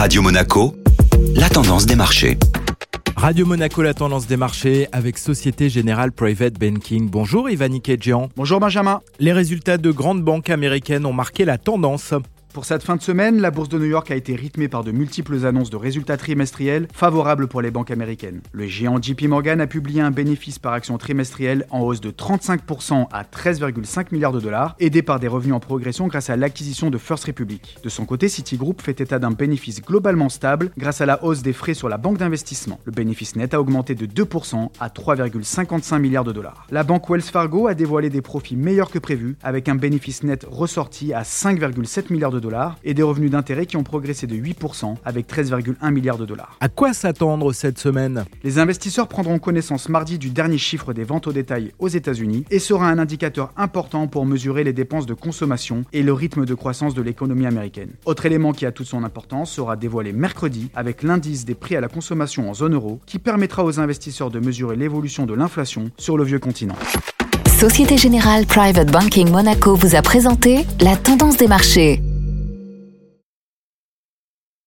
Radio Monaco, la tendance des marchés. Radio Monaco, la tendance des marchés avec Société Générale Private Banking. Bonjour Ivan Kedjian. Bonjour Benjamin. Les résultats de grandes banques américaines ont marqué la tendance. Pour cette fin de semaine, la bourse de New York a été rythmée par de multiples annonces de résultats trimestriels favorables pour les banques américaines. Le géant JP Morgan a publié un bénéfice par action trimestriel en hausse de 35% à 13,5 milliards de dollars, aidé par des revenus en progression grâce à l'acquisition de First Republic. De son côté, Citigroup fait état d'un bénéfice globalement stable grâce à la hausse des frais sur la banque d'investissement. Le bénéfice net a augmenté de 2% à 3,55 milliards de dollars. La banque Wells Fargo a dévoilé des profits meilleurs que prévu avec un bénéfice net ressorti à 5,7 milliards de dollars et des revenus d'intérêt qui ont progressé de 8% avec 13,1 milliards de dollars. À quoi s'attendre cette semaine? Les investisseurs prendront connaissance mardi du dernier chiffre des ventes au détail aux États-Unis et sera un indicateur important pour mesurer les dépenses de consommation et le rythme de croissance de l'économie américaine. Autre élément qui a toute son importance sera dévoilé mercredi avec l'indice des prix à la consommation en zone euro qui permettra aux investisseurs de mesurer l'évolution de l'inflation sur le vieux continent. Société Générale Private Banking Monaco vous a présenté la tendance des marchés.